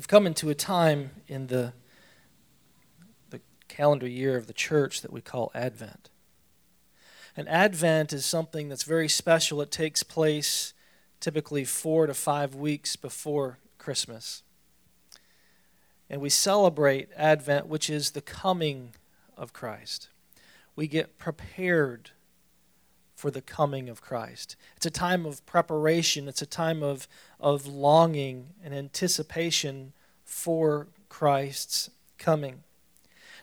We've come into a time in the, the calendar year of the church that we call Advent. And Advent is something that's very special. It takes place typically four to five weeks before Christmas. And we celebrate Advent, which is the coming of Christ. We get prepared for the coming of Christ. It's a time of preparation, it's a time of, of longing and anticipation for Christ's coming.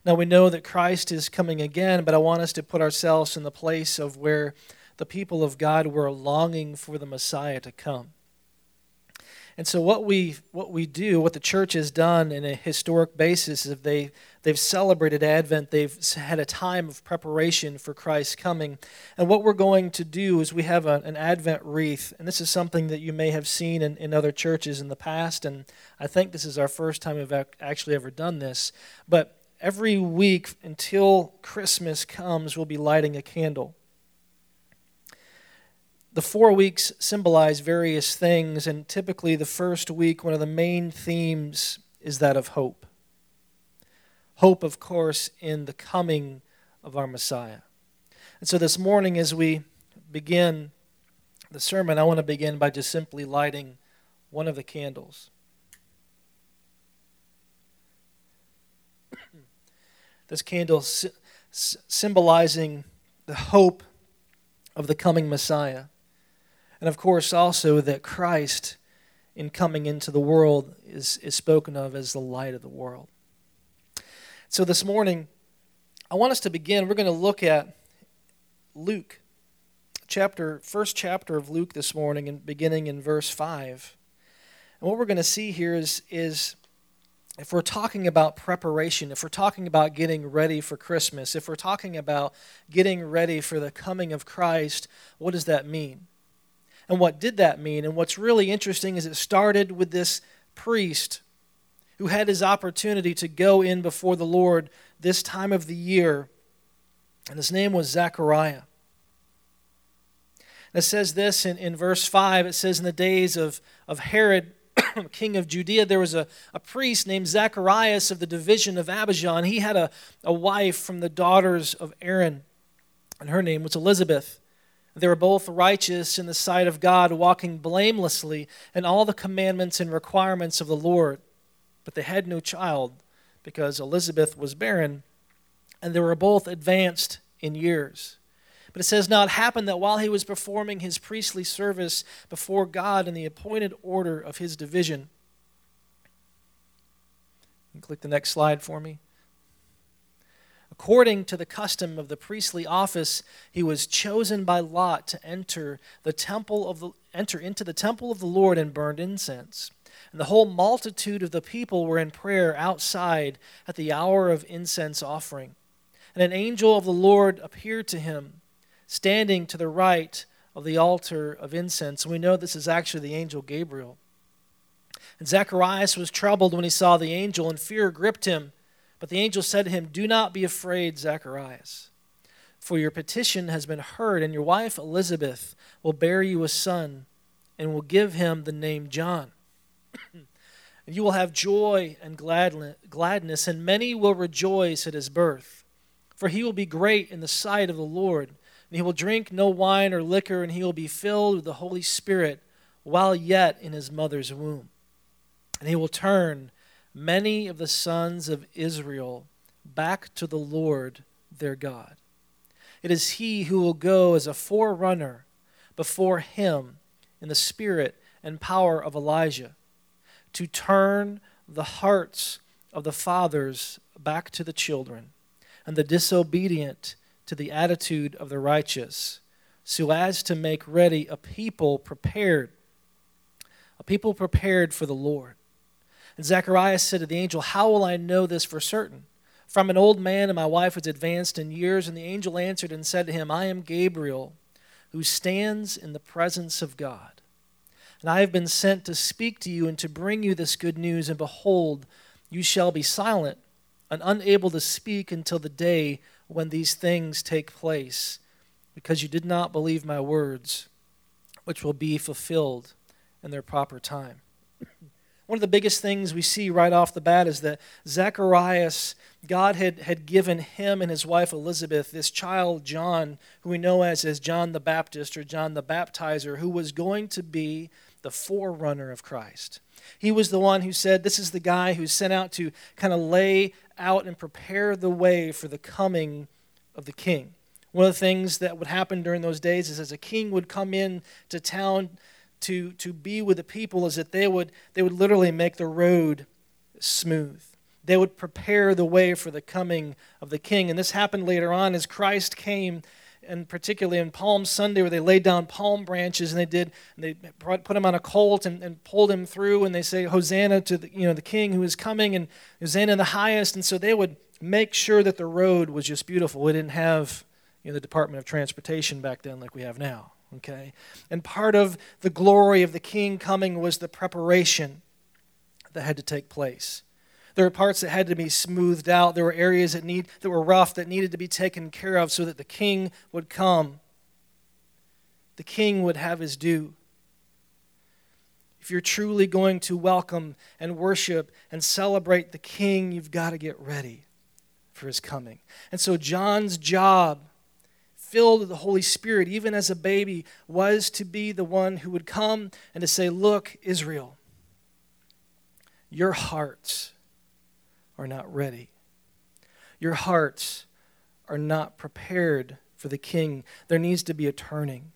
Now we know that Christ is coming again, but I want us to put ourselves in the place of where the people of God were longing for the Messiah to come. And so what we what we do, what the church has done in a historic basis is they they've celebrated Advent, they've had a time of preparation for Christ's coming. And what we're going to do is we have a, an Advent wreath, and this is something that you may have seen in, in other churches in the past, and I think this is our first time we've actually ever done this. But every week until Christmas comes, we'll be lighting a candle. The four weeks symbolize various things, and typically the first week, one of the main themes is that of hope. Hope, of course, in the coming of our Messiah. And so this morning, as we begin the sermon, I want to begin by just simply lighting one of the candles. this candle symbolizing the hope of the coming Messiah. And of course, also that Christ, in coming into the world, is, is spoken of as the light of the world. So this morning, I want us to begin. We're going to look at Luke, chapter, first chapter of Luke this morning, and beginning in verse 5. And what we're going to see here is, is if we're talking about preparation, if we're talking about getting ready for Christmas, if we're talking about getting ready for the coming of Christ, what does that mean? And what did that mean? And what's really interesting is it started with this priest who had his opportunity to go in before the Lord this time of the year, and his name was Zechariah. It says this in, in verse 5 it says, In the days of, of Herod, king of Judea, there was a, a priest named Zacharias of the division of Abijah. and He had a, a wife from the daughters of Aaron, and her name was Elizabeth. They were both righteous in the sight of God, walking blamelessly in all the commandments and requirements of the Lord. But they had no child because Elizabeth was barren, and they were both advanced in years. But it says, Now it happened that while he was performing his priestly service before God in the appointed order of his division, click the next slide for me. According to the custom of the priestly office, he was chosen by Lot to enter the temple of the enter into the temple of the Lord and burned incense. And the whole multitude of the people were in prayer outside at the hour of incense offering. And an angel of the Lord appeared to him, standing to the right of the altar of incense. And we know this is actually the angel Gabriel. And Zacharias was troubled when he saw the angel, and fear gripped him. But the angel said to him, Do not be afraid, Zacharias, for your petition has been heard, and your wife Elizabeth will bear you a son, and will give him the name John. and you will have joy and gladness, and many will rejoice at his birth. For he will be great in the sight of the Lord, and he will drink no wine or liquor, and he will be filled with the Holy Spirit while yet in his mother's womb. And he will turn many of the sons of Israel back to the Lord their God. It is he who will go as a forerunner before him in the spirit and power of Elijah to turn the hearts of the fathers back to the children and the disobedient to the attitude of the righteous so as to make ready a people prepared a people prepared for the Lord and Zacharias said to the angel, How will I know this for certain? From an old man, and my wife was advanced in years. And the angel answered and said to him, I am Gabriel, who stands in the presence of God. And I have been sent to speak to you and to bring you this good news. And behold, you shall be silent and unable to speak until the day when these things take place, because you did not believe my words, which will be fulfilled in their proper time. One of the biggest things we see right off the bat is that Zacharias, God had, had given him and his wife Elizabeth this child, John, who we know as, as John the Baptist or John the Baptizer, who was going to be the forerunner of Christ. He was the one who said, This is the guy who's sent out to kind of lay out and prepare the way for the coming of the king. One of the things that would happen during those days is as a king would come in to town to, to be with the people, is that they would, they would literally make the road smooth. They would prepare the way for the coming of the king. And this happened later on as Christ came and particularly in Palm Sunday, where they laid down palm branches and they did, and they put him on a colt and, and pulled him through, and they say Hosanna to the, you know the King who is coming, and Hosanna the highest. And so they would make sure that the road was just beautiful. We didn't have you know, the Department of Transportation back then like we have now. Okay, and part of the glory of the King coming was the preparation that had to take place. There were parts that had to be smoothed out. There were areas that need that were rough that needed to be taken care of so that the king would come. The king would have his due. If you're truly going to welcome and worship and celebrate the king, you've got to get ready for his coming. And so John's job filled with the Holy Spirit, even as a baby, was to be the one who would come and to say, Look, Israel, your hearts are not ready. Your hearts are not prepared for the king. There needs to be a turning.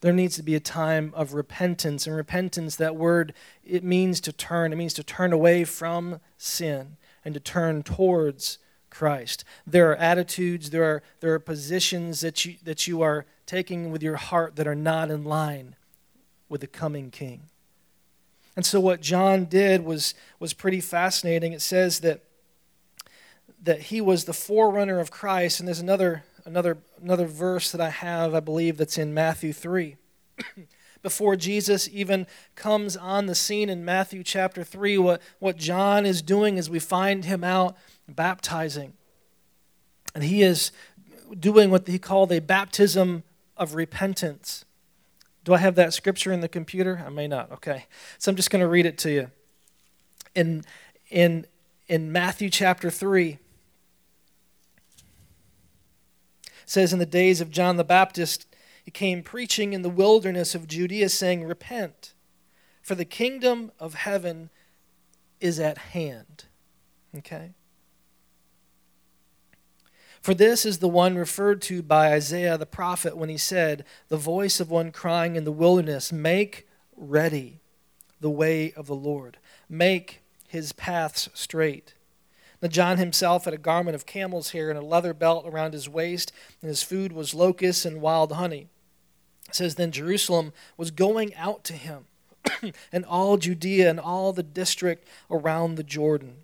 There needs to be a time of repentance. And repentance, that word, it means to turn. It means to turn away from sin and to turn towards Christ. There are attitudes, there are, there are positions that you, that you are taking with your heart that are not in line with the coming king. And so what John did was, was pretty fascinating. It says that, that he was the forerunner of Christ. And there's another, another, another verse that I have, I believe, that's in Matthew 3. Before Jesus even comes on the scene in Matthew chapter 3, what, what John is doing is we find him out baptizing. And he is doing what he called a baptism of repentance. Do I have that scripture in the computer? I may not. Okay. So I'm just going to read it to you. In, in, in Matthew chapter 3, says, In the days of John the Baptist, he came preaching in the wilderness of Judea, saying, Repent, for the kingdom of heaven is at hand. Okay? For this is the one referred to by Isaiah the prophet when he said, The voice of one crying in the wilderness, Make ready the way of the Lord, make his paths straight. Now, John himself had a garment of camel's hair and a leather belt around his waist, and his food was locusts and wild honey. It says, Then Jerusalem was going out to him, and all Judea and all the district around the Jordan.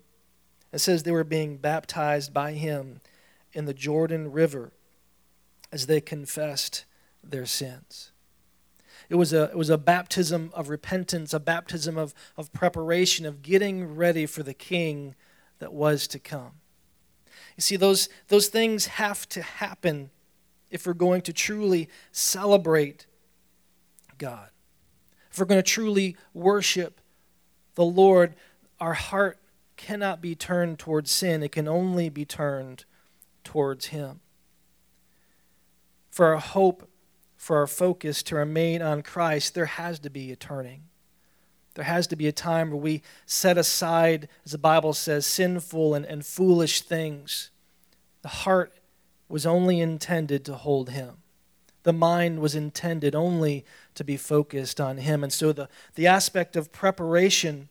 It says they were being baptized by him in the Jordan River as they confessed their sins. It was a, it was a baptism of repentance, a baptism of, of preparation, of getting ready for the king that was to come. You see, those, those things have to happen if we're going to truly celebrate God. If we're going to truly worship the Lord, our heart cannot be turned towards sin, it can only be turned towards Him. For our hope, for our focus to remain on Christ, there has to be a turning. There has to be a time where we set aside, as the Bible says, sinful and, and foolish things. The heart was only intended to hold Him. The mind was intended only to be focused on Him. And so the, the aspect of preparation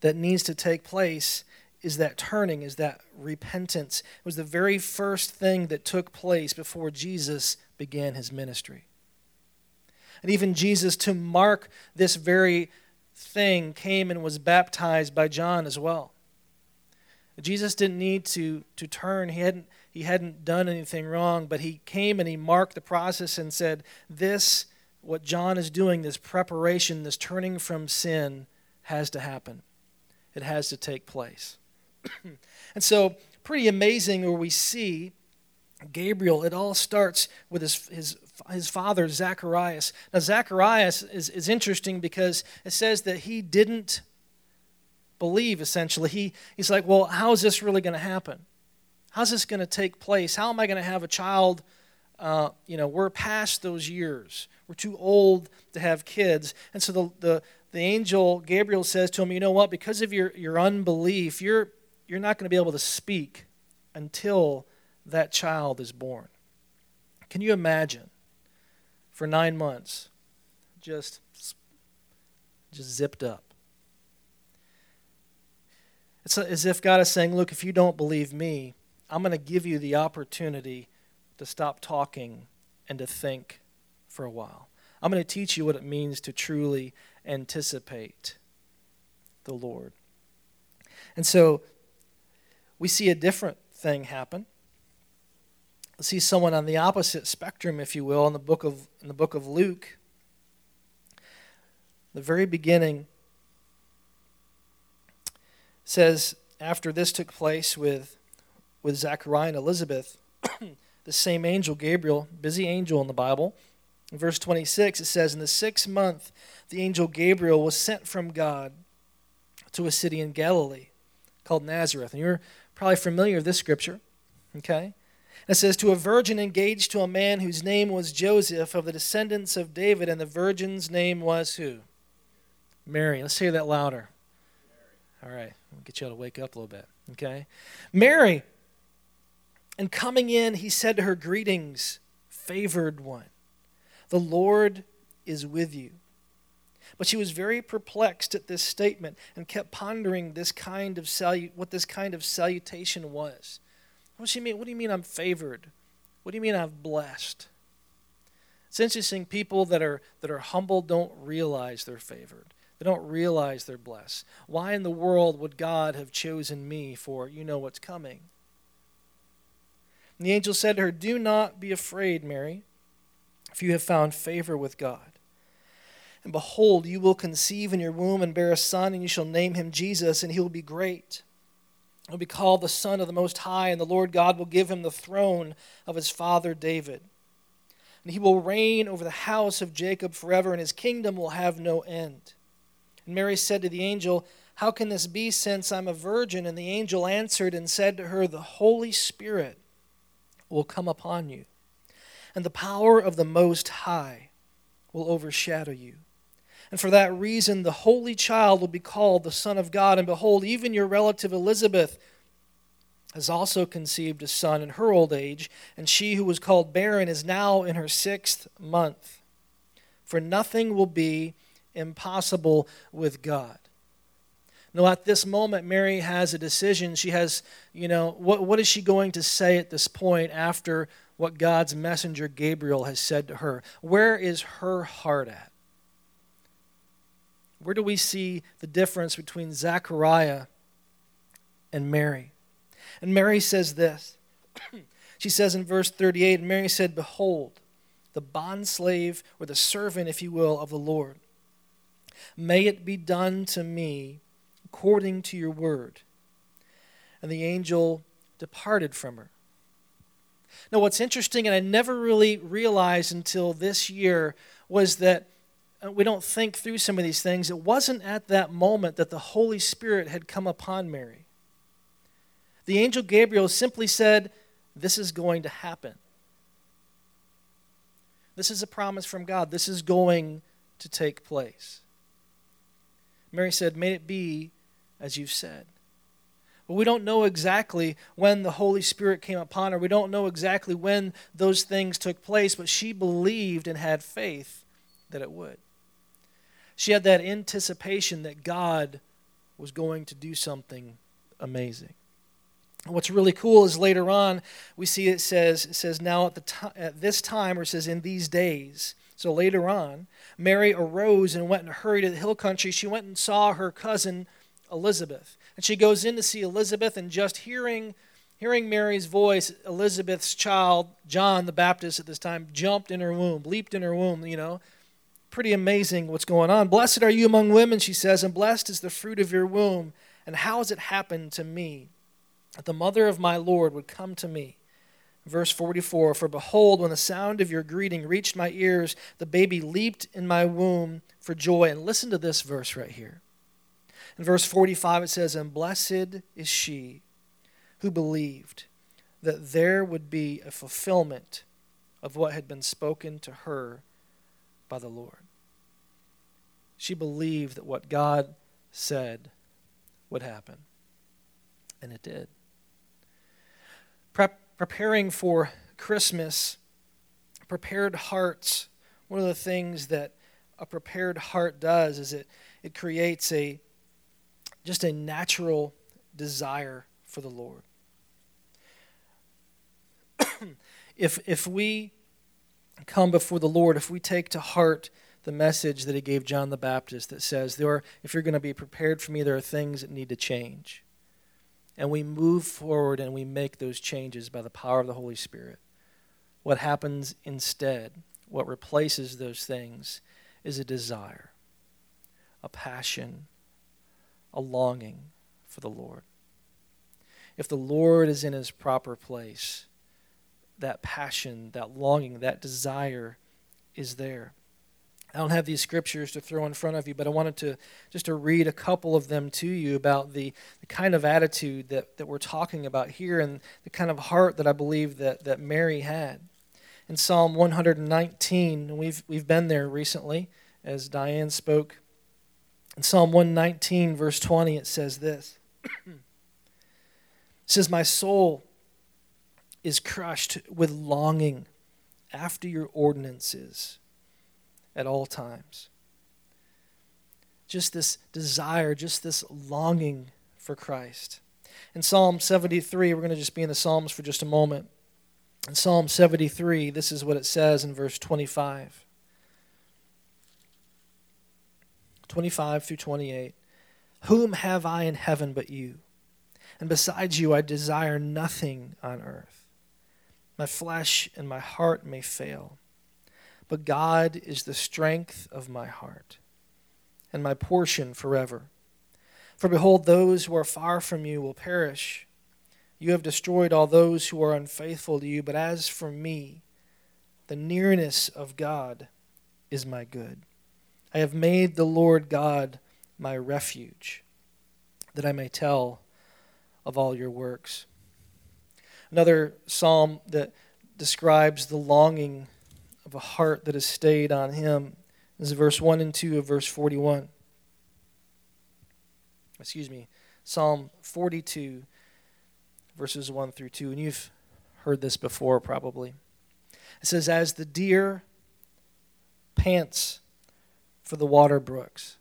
that needs to take place is that turning, is that repentance. It was the very first thing that took place before Jesus began his ministry. And even Jesus, to mark this very thing, came and was baptized by John as well. Jesus didn't need to, to turn. He hadn't, he hadn't done anything wrong, but he came and he marked the process and said, This, what John is doing, this preparation, this turning from sin, has to happen. It has to take place. and so, pretty amazing where we see Gabriel, it all starts with his, his, his father, Zacharias. Now, Zacharias is, is interesting because it says that he didn't believe, essentially. He, he's like, Well, how is this really going to happen? How's this going to take place? How am I going to have a child? Uh, you know, we're past those years. We're too old to have kids. And so the, the, the angel Gabriel says to him, You know what? Because of your, your unbelief, you're, you're not going to be able to speak until that child is born. Can you imagine for nine months just, just zipped up? It's as if God is saying, Look, if you don't believe me, I'm going to give you the opportunity to stop talking and to think for a while. I'm going to teach you what it means to truly anticipate the Lord. And so we see a different thing happen. We see someone on the opposite spectrum, if you will, in the book of in the book of Luke. The very beginning says after this took place with with Zachariah and Elizabeth, the same angel Gabriel, busy angel in the Bible. In verse 26 it says in the 6th month the angel Gabriel was sent from God to a city in Galilee called Nazareth. And you're probably familiar with this scripture. Okay? It says, To a virgin engaged to a man whose name was Joseph of the descendants of David, and the virgin's name was who? Mary. Let's hear that louder. All right. We'll get you all to wake up a little bit. Okay? Mary. And coming in, he said to her, Greetings, favored one. The Lord is with you. But she was very perplexed at this statement and kept pondering this kind of salu- what this kind of salutation was. What, she mean? what do you mean I'm favored? What do you mean I'm blessed? It's interesting, people that are, that are humble don't realize they're favored. They don't realize they're blessed. Why in the world would God have chosen me for you know what's coming? And the angel said to her, Do not be afraid, Mary, if you have found favor with God. And behold, you will conceive in your womb and bear a son, and you shall name him Jesus, and he will be great. He will be called the Son of the Most High, and the Lord God will give him the throne of his father David. And he will reign over the house of Jacob forever, and his kingdom will have no end. And Mary said to the angel, How can this be, since I'm a virgin? And the angel answered and said to her, The Holy Spirit will come upon you, and the power of the Most High will overshadow you. And for that reason, the holy child will be called the Son of God. And behold, even your relative Elizabeth has also conceived a son in her old age, and she who was called barren is now in her sixth month. For nothing will be impossible with God. Now, at this moment, Mary has a decision. She has, you know, what, what is she going to say at this point after what God's messenger Gabriel has said to her? Where is her heart at? Where do we see the difference between Zechariah and Mary? And Mary says this. she says in verse 38 And Mary said, Behold, the bondslave, or the servant, if you will, of the Lord. May it be done to me according to your word. And the angel departed from her. Now, what's interesting, and I never really realized until this year, was that Uh, we don't think through some of these things. It wasn't at that moment that the Holy Spirit had come upon Mary. The angel Gabriel simply said, This is going to happen. This is a promise from God. This is going to take place. Mary said, May it be as you've said. But we don't know exactly when the Holy Spirit came upon her. We don't know exactly when those things took place, but she believed and had faith that it would. She had that anticipation that God was going to do something amazing. What's really cool is later on we see it says it says now at the t- at this time or it says in these days. So later on, Mary arose and went and hurried to the hill country. She went and saw her cousin Elizabeth. And she goes in to see Elizabeth and just hearing hearing Mary's voice, Elizabeth's child, John the Baptist at this time, jumped in her womb, leaped in her womb, you know pretty amazing what's going on. Blessed are you among women, she says, and blessed is the fruit of your womb. And how has it happened to me that the mother of my Lord would come to me? Verse 44 For behold, when the sound of your greeting reached my ears, the baby leaped in my womb for joy. And listen to this verse right here. In verse 45, it says, And blessed is she who believed that there would be a fulfillment of what had been spoken to her by the Lord. She believed that what God said would happen, and it did. Prep, preparing for Christmas, prepared hearts, one of the things that a prepared heart does is it, it creates a just a natural desire for the Lord. if if we come before the Lord, if we take to heart the message that he gave John the Baptist that says, there are, if you're going to be prepared for me, there are things that need to change. And we move forward and we make those changes by the power of the Holy Spirit. What happens instead, what replaces those things, is a desire, a passion, a longing for the Lord. If the Lord is in his proper place, that passion, that longing, that desire is there. I don't have these scriptures to throw in front of you, but I wanted to just to read a couple of them to you about the, the kind of attitude that, that we're talking about here and the kind of heart that I believe that, that Mary had. In Psalm 119, we've, we've been there recently as Diane spoke. In Psalm 119, verse 20, it says this It says, My soul is crushed with longing after your ordinances at all times. Just this desire, just this longing for Christ. In Psalm 73, we're going to just be in the Psalms for just a moment. In Psalm 73, this is what it says in verse 25. 25 through 28. Whom have I in heaven but you? And besides you, I desire nothing on earth. My flesh and my heart may fail but God is the strength of my heart and my portion forever. For behold, those who are far from you will perish. You have destroyed all those who are unfaithful to you, but as for me, the nearness of God is my good. I have made the Lord God my refuge, that I may tell of all your works. Another psalm that describes the longing of a heart that has stayed on Him. This is verse 1 and 2 of verse 41. Excuse me, Psalm 42, verses 1 through 2. And you've heard this before probably. It says, As the deer pants for the water brooks,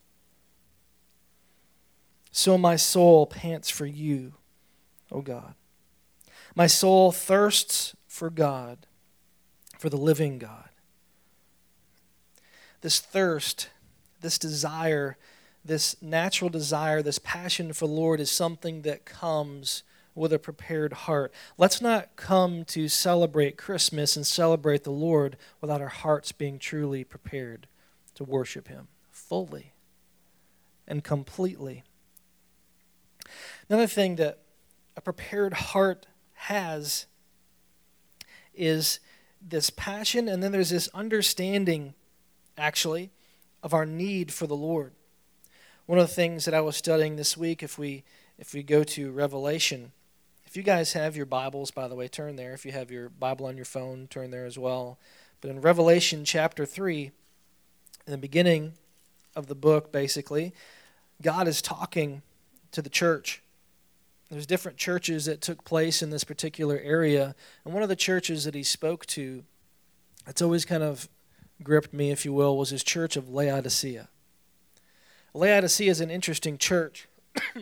so my soul pants for you, O God. My soul thirsts for God, for the living God this thirst, this desire, this natural desire, this passion for Lord is something that comes with a prepared heart. Let's not come to celebrate Christmas and celebrate the Lord without our hearts being truly prepared to worship Him fully and completely. Another thing that a prepared heart has is this passion, and then there's this understanding actually, of our need for the Lord. One of the things that I was studying this week, if we if we go to Revelation, if you guys have your Bibles, by the way, turn there. If you have your Bible on your phone, turn there as well. But in Revelation chapter 3, in the beginning of the book, basically, God is talking to the church. There's different churches that took place in this particular area. And one of the churches that he spoke to, it's always kind of gripped me, if you will, was his church of Laodicea. Laodicea is an interesting church.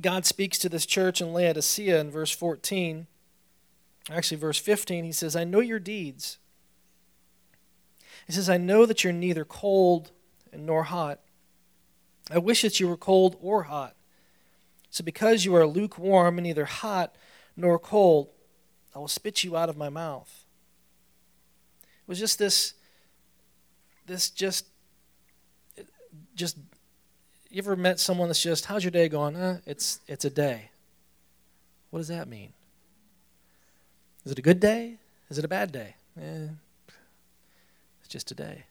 God speaks to this church in Laodicea in verse 14. Actually, verse 15, he says, I know your deeds. He says, I know that you're neither cold nor hot. I wish that you were cold or hot. So, because you are lukewarm and neither hot nor cold, I will spit you out of my mouth was just this this just just you ever met someone that's just how's your day going uh, it's it's a day what does that mean is it a good day is it a bad day eh, it's just a day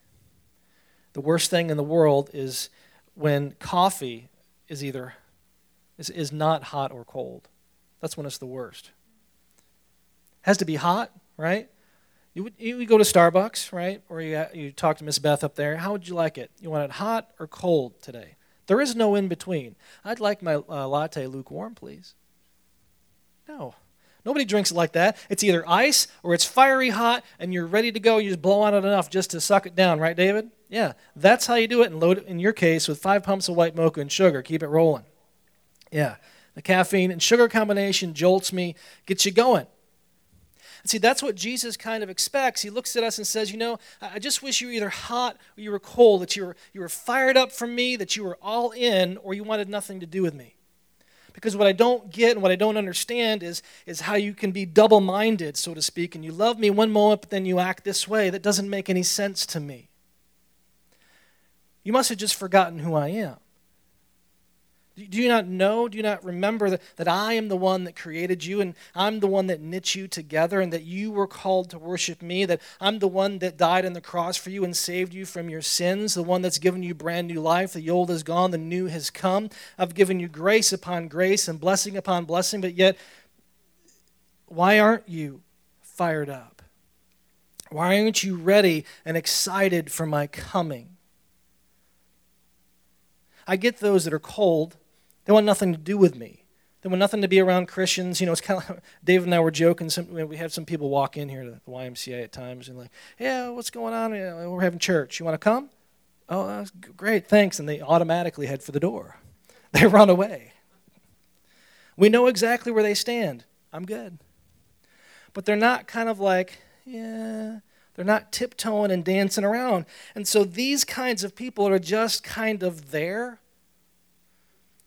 the worst thing in the world is when coffee is either is, is not hot or cold. That's when it's the worst. Has to be hot, right? You would you would go to Starbucks, right? Or you, you talk to Miss Beth up there. How would you like it? You want it hot or cold today? There is no in between. I'd like my uh, latte lukewarm, please. No. Nobody drinks it like that. It's either ice or it's fiery hot and you're ready to go. You just blow on it enough just to suck it down, right, David? Yeah. That's how you do it and load it, in your case, with five pumps of white mocha and sugar. Keep it rolling. Yeah. The caffeine and sugar combination jolts me, gets you going. And see, that's what Jesus kind of expects. He looks at us and says, You know, I just wish you were either hot or you were cold, that you were, you were fired up from me, that you were all in, or you wanted nothing to do with me. Because what I don't get and what I don't understand is, is how you can be double minded, so to speak, and you love me one moment, but then you act this way. That doesn't make any sense to me. You must have just forgotten who I am. Do you not know? Do you not remember that, that I am the one that created you and I'm the one that knit you together and that you were called to worship me? That I'm the one that died on the cross for you and saved you from your sins, the one that's given you brand new life. The old is gone, the new has come. I've given you grace upon grace and blessing upon blessing, but yet, why aren't you fired up? Why aren't you ready and excited for my coming? I get those that are cold they want nothing to do with me. They want nothing to be around Christians. You know, it's kind of like Dave and I were joking. Some, we have some people walk in here to the YMCA at times and like, yeah, what's going on? we're having church. You want to come? Oh, uh, that's great, thanks. And they automatically head for the door. They run away. We know exactly where they stand. I'm good. But they're not kind of like, yeah, they're not tiptoeing and dancing around. And so these kinds of people are just kind of there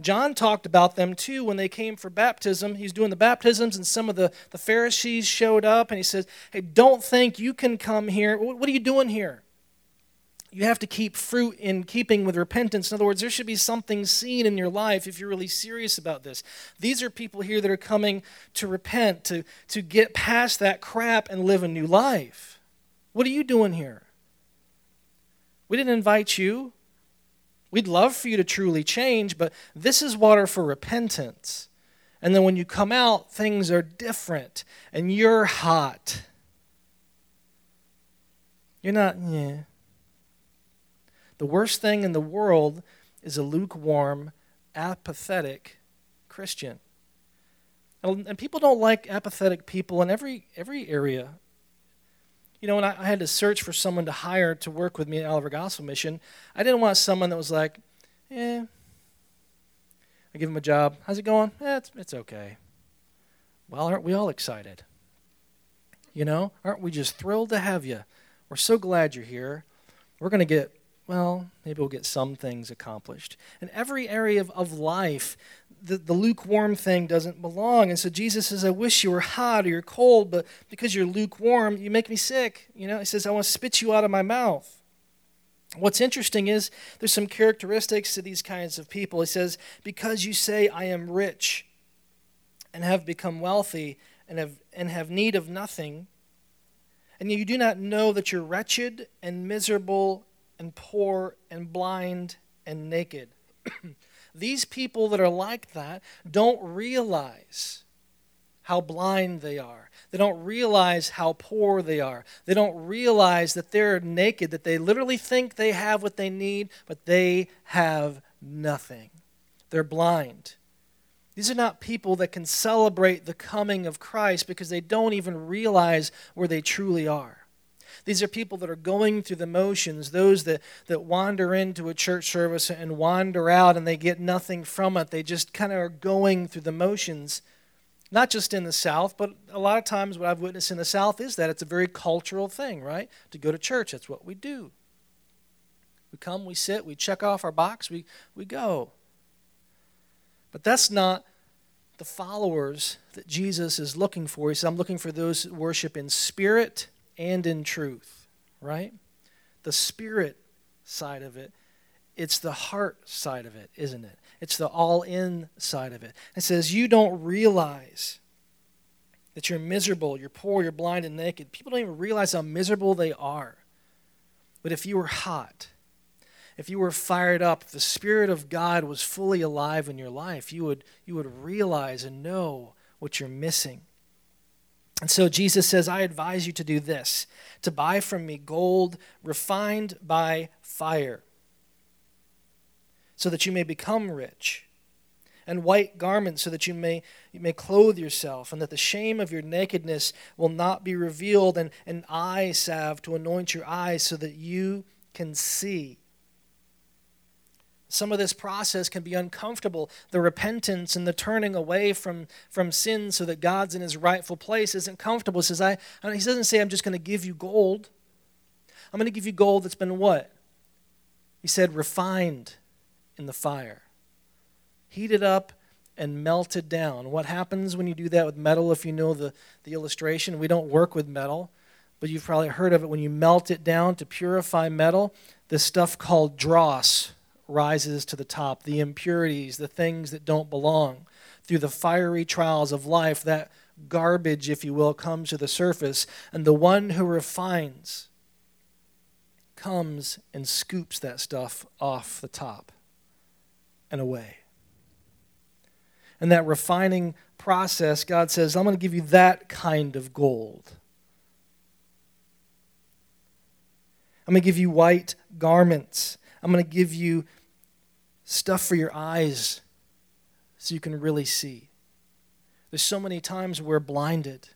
John talked about them too when they came for baptism. He's doing the baptisms, and some of the, the Pharisees showed up, and he says, Hey, don't think you can come here. What are you doing here? You have to keep fruit in keeping with repentance. In other words, there should be something seen in your life if you're really serious about this. These are people here that are coming to repent, to, to get past that crap and live a new life. What are you doing here? We didn't invite you. We'd love for you to truly change, but this is water for repentance. And then when you come out, things are different and you're hot. You're not, yeah. The worst thing in the world is a lukewarm, apathetic Christian. And people don't like apathetic people in every, every area you know, when I, I had to search for someone to hire to work with me at Oliver Gospel Mission, I didn't want someone that was like, eh. I give him a job. How's it going? Eh, it's, it's okay. Well, aren't we all excited? You know, aren't we just thrilled to have you? We're so glad you're here. We're going to get, well, maybe we'll get some things accomplished. In every area of, of life, the, the lukewarm thing doesn't belong. And so Jesus says, I wish you were hot or you're cold, but because you're lukewarm, you make me sick. You know, he says, I want to spit you out of my mouth. What's interesting is there's some characteristics to these kinds of people. He says, Because you say, I am rich and have become wealthy and have, and have need of nothing, and yet you do not know that you're wretched and miserable and poor and blind and naked. These people that are like that don't realize how blind they are. They don't realize how poor they are. They don't realize that they're naked, that they literally think they have what they need, but they have nothing. They're blind. These are not people that can celebrate the coming of Christ because they don't even realize where they truly are. These are people that are going through the motions, those that, that wander into a church service and wander out and they get nothing from it. They just kind of are going through the motions, not just in the South, but a lot of times what I've witnessed in the South is that it's a very cultural thing, right? To go to church, that's what we do. We come, we sit, we check off our box, we, we go. But that's not the followers that Jesus is looking for. He said, I'm looking for those that worship in spirit and in truth, right? The spirit side of it, it's the heart side of it, isn't it? It's the all in side of it. It says, You don't realize that you're miserable, you're poor, you're blind and naked. People don't even realize how miserable they are. But if you were hot, if you were fired up, the Spirit of God was fully alive in your life, you would, you would realize and know what you're missing. And so Jesus says, I advise you to do this to buy from me gold refined by fire, so that you may become rich, and white garments, so that you may, you may clothe yourself, and that the shame of your nakedness will not be revealed, and an eye salve to anoint your eyes, so that you can see. Some of this process can be uncomfortable. The repentance and the turning away from, from sin so that God's in his rightful place isn't comfortable. He says, I, he doesn't say, I'm just going to give you gold. I'm going to give you gold that's been what? He said, refined in the fire, heated up and melted down. What happens when you do that with metal, if you know the, the illustration? We don't work with metal, but you've probably heard of it. When you melt it down to purify metal, this stuff called dross rises to the top, the impurities, the things that don't belong. Through the fiery trials of life, that garbage, if you will, comes to the surface, and the one who refines comes and scoops that stuff off the top and away. And that refining process, God says, I'm going to give you that kind of gold. I'm going to give you white garments. I'm going to give you stuff for your eyes so you can really see. There's so many times we're blinded.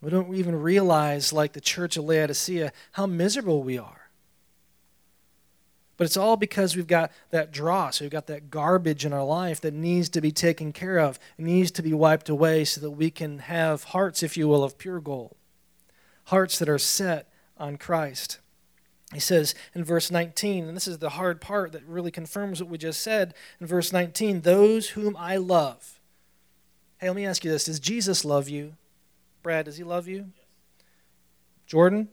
We don't even realize, like the church of Laodicea, how miserable we are. But it's all because we've got that dross, we've got that garbage in our life that needs to be taken care of, it needs to be wiped away so that we can have hearts, if you will, of pure gold. Hearts that are set on Christ. He says in verse 19, and this is the hard part that really confirms what we just said in verse 19 those whom I love. Hey, let me ask you this Does Jesus love you? Brad, does he love you? Jordan?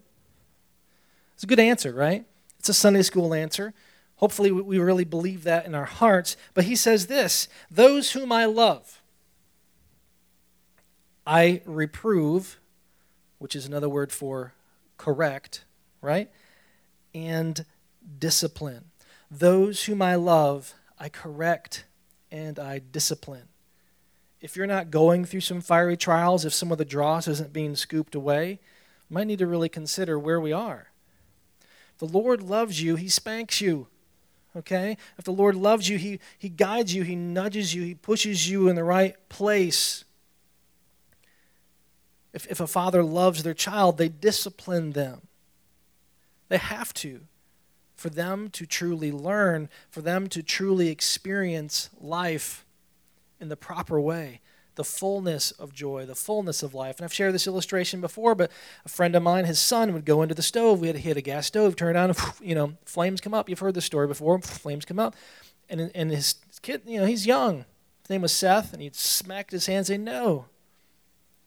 It's a good answer, right? It's a Sunday school answer. Hopefully, we really believe that in our hearts. But he says this Those whom I love, I reprove, which is another word for correct, right? And discipline. Those whom I love, I correct and I discipline. If you're not going through some fiery trials, if some of the dross isn't being scooped away, you might need to really consider where we are. If the Lord loves you, He spanks you. Okay? If the Lord loves you, He, he guides you, He nudges you, He pushes you in the right place. If, if a father loves their child, they discipline them. They have to for them to truly learn, for them to truly experience life in the proper way, the fullness of joy, the fullness of life. And I've shared this illustration before, but a friend of mine, his son would go into the stove. We had to hit a gas stove, turn it on, you know, flames come up. You've heard this story before. Flames come up. And, and his kid, you know, he's young. His name was Seth, and he'd smack his hand and say, No,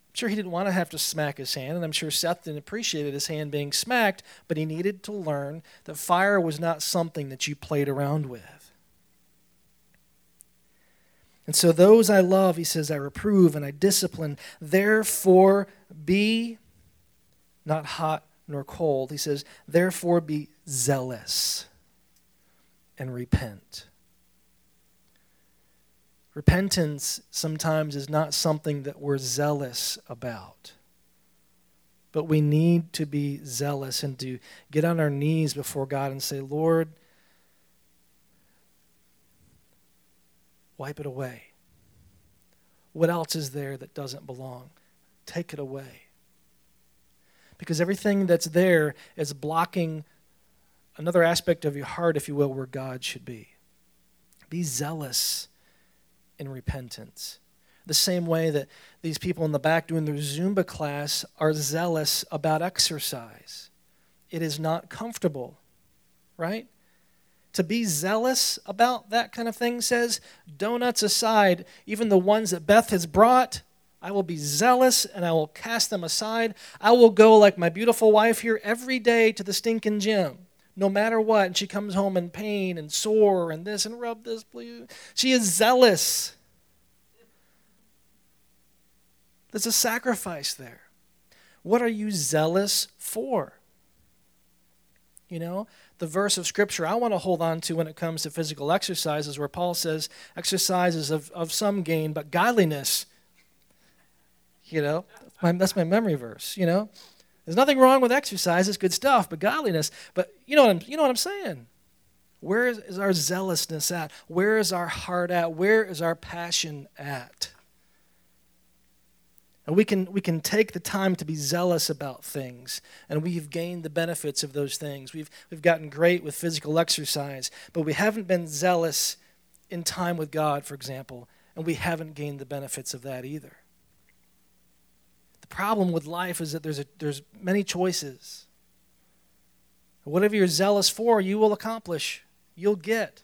I'm sure, he didn't want to have to smack his hand, and I'm sure Seth didn't appreciate his hand being smacked, but he needed to learn that fire was not something that you played around with. And so, those I love, he says, I reprove and I discipline. Therefore, be not hot nor cold. He says, therefore, be zealous and repent. Repentance sometimes is not something that we're zealous about. But we need to be zealous and to get on our knees before God and say, Lord, wipe it away. What else is there that doesn't belong? Take it away. Because everything that's there is blocking another aspect of your heart, if you will, where God should be. Be zealous in repentance. The same way that these people in the back doing their Zumba class are zealous about exercise. It is not comfortable, right? To be zealous about that kind of thing says, donuts aside, even the ones that Beth has brought, I will be zealous and I will cast them aside. I will go like my beautiful wife here every day to the stinking gym no matter what. And she comes home in pain and sore and this and rub this, please. She is zealous. There's a sacrifice there. What are you zealous for? You know, the verse of Scripture I want to hold on to when it comes to physical exercises, where Paul says, exercises of, of some gain, but godliness. You know, my, that's my memory verse, you know. There's nothing wrong with exercise, it's good stuff, but godliness. But you know what I'm, you know what I'm saying? Where is, is our zealousness at? Where is our heart at? Where is our passion at? And we can, we can take the time to be zealous about things, and we've gained the benefits of those things. We've, we've gotten great with physical exercise, but we haven't been zealous in time with God, for example, and we haven't gained the benefits of that either. Problem with life is that there's, a, there's many choices. Whatever you're zealous for, you will accomplish, you'll get.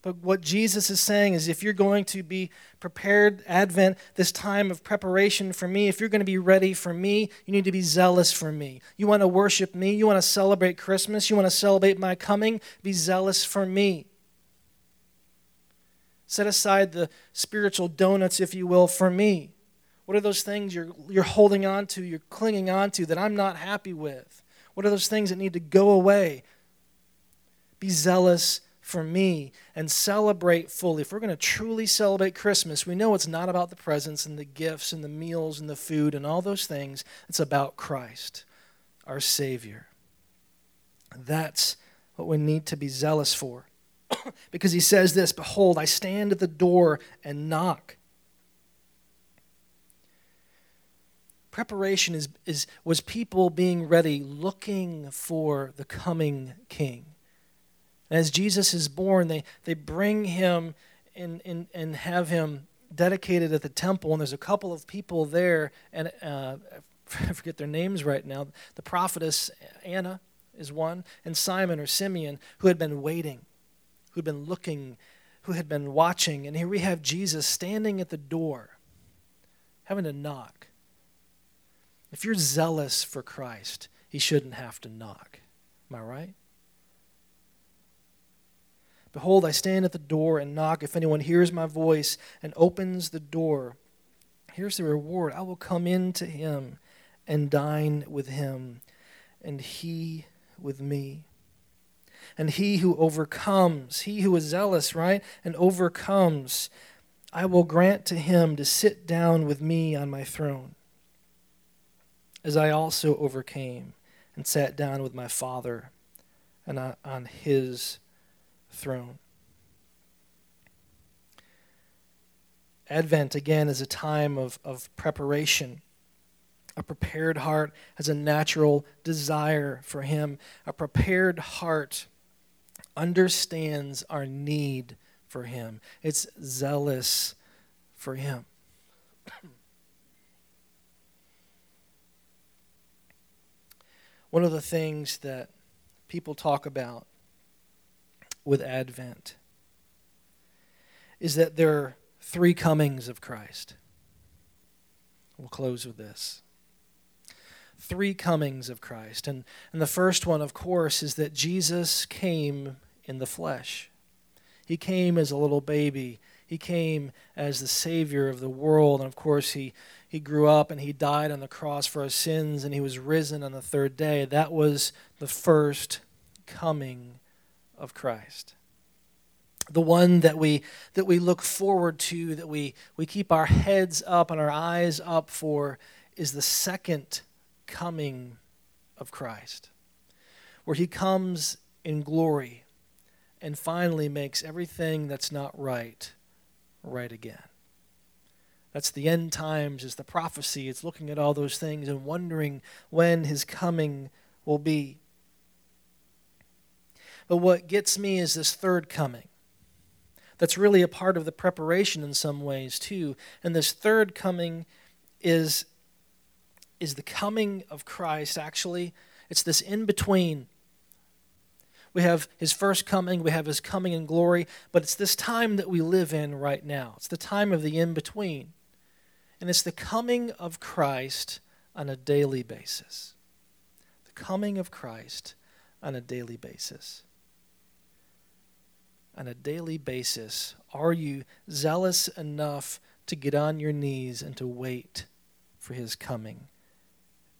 But what Jesus is saying is if you're going to be prepared, Advent, this time of preparation for me, if you're going to be ready for me, you need to be zealous for me. You want to worship me, you want to celebrate Christmas, you want to celebrate my coming, be zealous for me. Set aside the spiritual donuts, if you will, for me. What are those things you're, you're holding on to, you're clinging on to that I'm not happy with? What are those things that need to go away? Be zealous for me and celebrate fully. If we're going to truly celebrate Christmas, we know it's not about the presents and the gifts and the meals and the food and all those things. It's about Christ, our Savior. That's what we need to be zealous for. because he says this Behold, I stand at the door and knock. Preparation is, is, was people being ready, looking for the coming king. And As Jesus is born, they, they bring him and, and, and have him dedicated at the temple, and there's a couple of people there, and uh, I forget their names right now. The prophetess Anna is one, and Simon or Simeon, who had been waiting, who had been looking, who had been watching. And here we have Jesus standing at the door, having to knock. If you're zealous for Christ, he shouldn't have to knock. Am I right? Behold, I stand at the door and knock. If anyone hears my voice and opens the door, here's the reward I will come in to him and dine with him, and he with me. And he who overcomes, he who is zealous, right, and overcomes, I will grant to him to sit down with me on my throne, as I also overcame and sat down with my Father and on his throne. Advent, again, is a time of, of preparation. A prepared heart has a natural desire for Him. A prepared heart understands our need for Him, it's zealous for Him. One of the things that people talk about with Advent is that there are three comings of Christ. We'll close with this. Three comings of Christ. And, and the first one, of course, is that Jesus came in the flesh. He came as a little baby. He came as the Savior of the world. And of course, he, he grew up and he died on the cross for our sins and he was risen on the third day. That was the first coming of Christ. The one that we that we look forward to, that we, we keep our heads up and our eyes up for, is the second coming of Christ, where he comes in glory and finally makes everything that's not right right again. That's the end times, is the prophecy. It's looking at all those things and wondering when his coming will be. But what gets me is this third coming. That's really a part of the preparation in some ways, too. And this third coming is, is the coming of Christ, actually. It's this in between. We have his first coming, we have his coming in glory, but it's this time that we live in right now. It's the time of the in between. And it's the coming of Christ on a daily basis. The coming of Christ on a daily basis on a daily basis? Are you zealous enough to get on your knees and to wait for his coming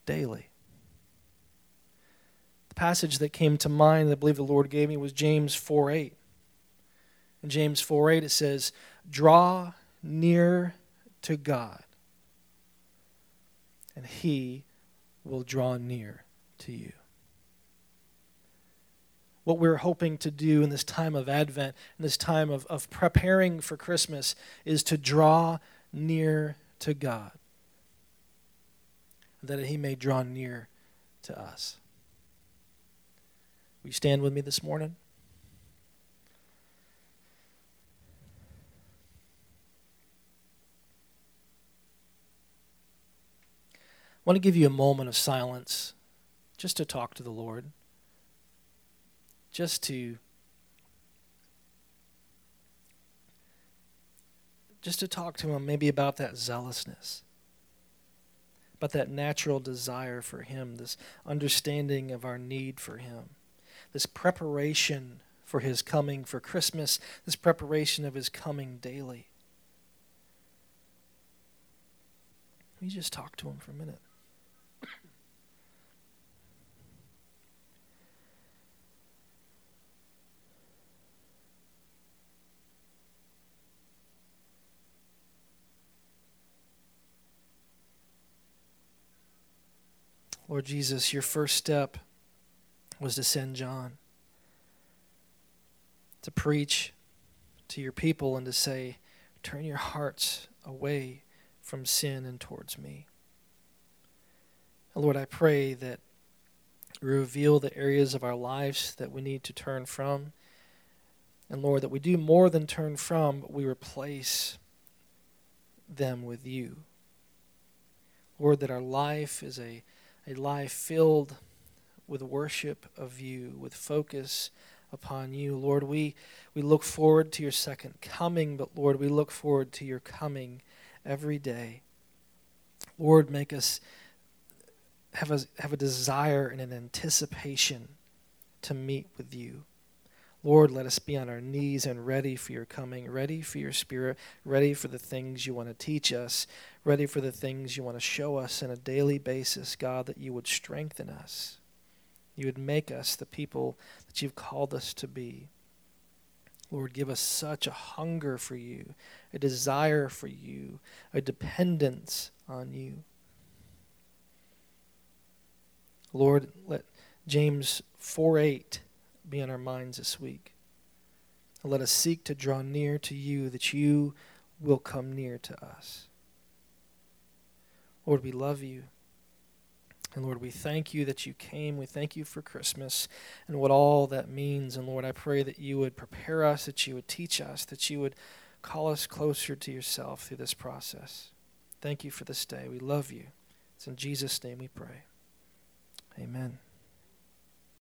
daily? Passage that came to mind that I believe the Lord gave me was James 4 8. In James 4 8, it says, Draw near to God, and he will draw near to you. What we're hoping to do in this time of Advent, in this time of, of preparing for Christmas, is to draw near to God, that he may draw near to us. Will you stand with me this morning? I want to give you a moment of silence just to talk to the Lord, just to just to talk to him maybe about that zealousness, about that natural desire for him, this understanding of our need for him, this preparation for his coming for Christmas, this preparation of his coming daily. Me just talk to him for a minute. Lord Jesus, your first step was to send John to preach to your people and to say, Turn your hearts away from sin and towards me. Lord, I pray that reveal the areas of our lives that we need to turn from. And Lord, that we do more than turn from, but we replace them with you. Lord, that our life is a a life filled with worship of you, with focus upon you. Lord, we, we look forward to your second coming, but Lord, we look forward to your coming every day. Lord, make us have a, have a desire and an anticipation to meet with you. Lord, let us be on our knees and ready for your coming, ready for your spirit, ready for the things you want to teach us, ready for the things you want to show us on a daily basis, God, that you would strengthen us. You would make us the people that you've called us to be. Lord, give us such a hunger for you, a desire for you, a dependence on you. Lord, let James 4 8 be in our minds this week. Let us seek to draw near to you that you will come near to us. Lord, we love you. And Lord, we thank you that you came. We thank you for Christmas and what all that means. And Lord, I pray that you would prepare us, that you would teach us, that you would call us closer to yourself through this process. Thank you for this day. We love you. It's in Jesus' name we pray. Amen.